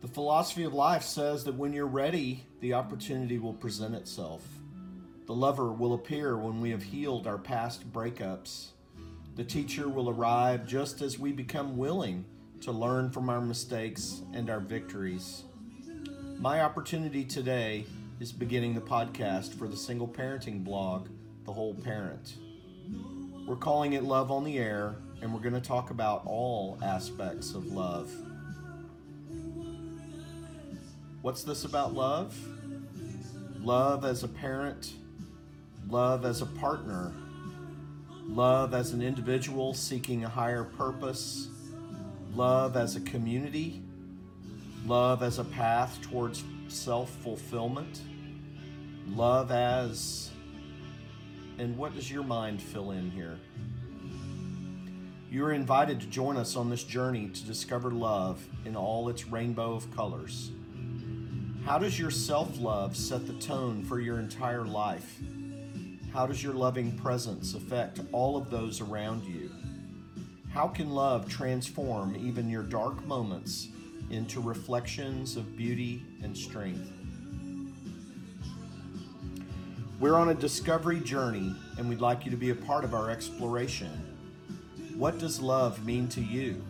The philosophy of life says that when you're ready, the opportunity will present itself. The lover will appear when we have healed our past breakups. The teacher will arrive just as we become willing to learn from our mistakes and our victories. My opportunity today is beginning the podcast for the single parenting blog, The Whole Parent. We're calling it Love on the Air, and we're going to talk about all aspects of love. What's this about love? Love as a parent, love as a partner, love as an individual seeking a higher purpose, love as a community, love as a path towards self fulfillment, love as. And what does your mind fill in here? You are invited to join us on this journey to discover love in all its rainbow of colors. How does your self love set the tone for your entire life? How does your loving presence affect all of those around you? How can love transform even your dark moments into reflections of beauty and strength? We're on a discovery journey, and we'd like you to be a part of our exploration. What does love mean to you?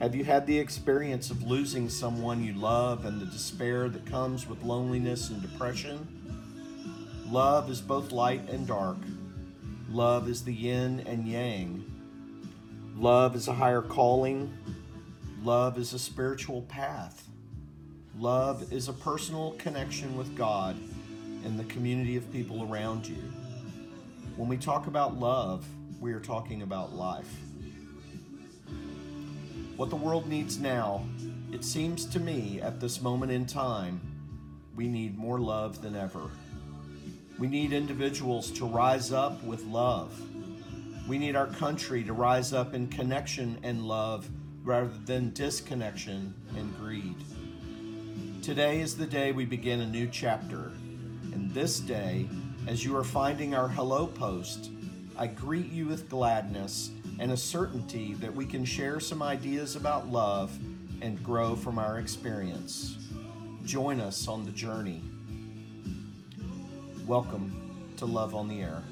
Have you had the experience of losing someone you love and the despair that comes with loneliness and depression? Love is both light and dark. Love is the yin and yang. Love is a higher calling. Love is a spiritual path. Love is a personal connection with God and the community of people around you. When we talk about love, we are talking about life. What the world needs now, it seems to me at this moment in time, we need more love than ever. We need individuals to rise up with love. We need our country to rise up in connection and love rather than disconnection and greed. Today is the day we begin a new chapter. And this day, as you are finding our hello post, I greet you with gladness and a certainty that we can share some ideas about love and grow from our experience. Join us on the journey. Welcome to Love on the Air.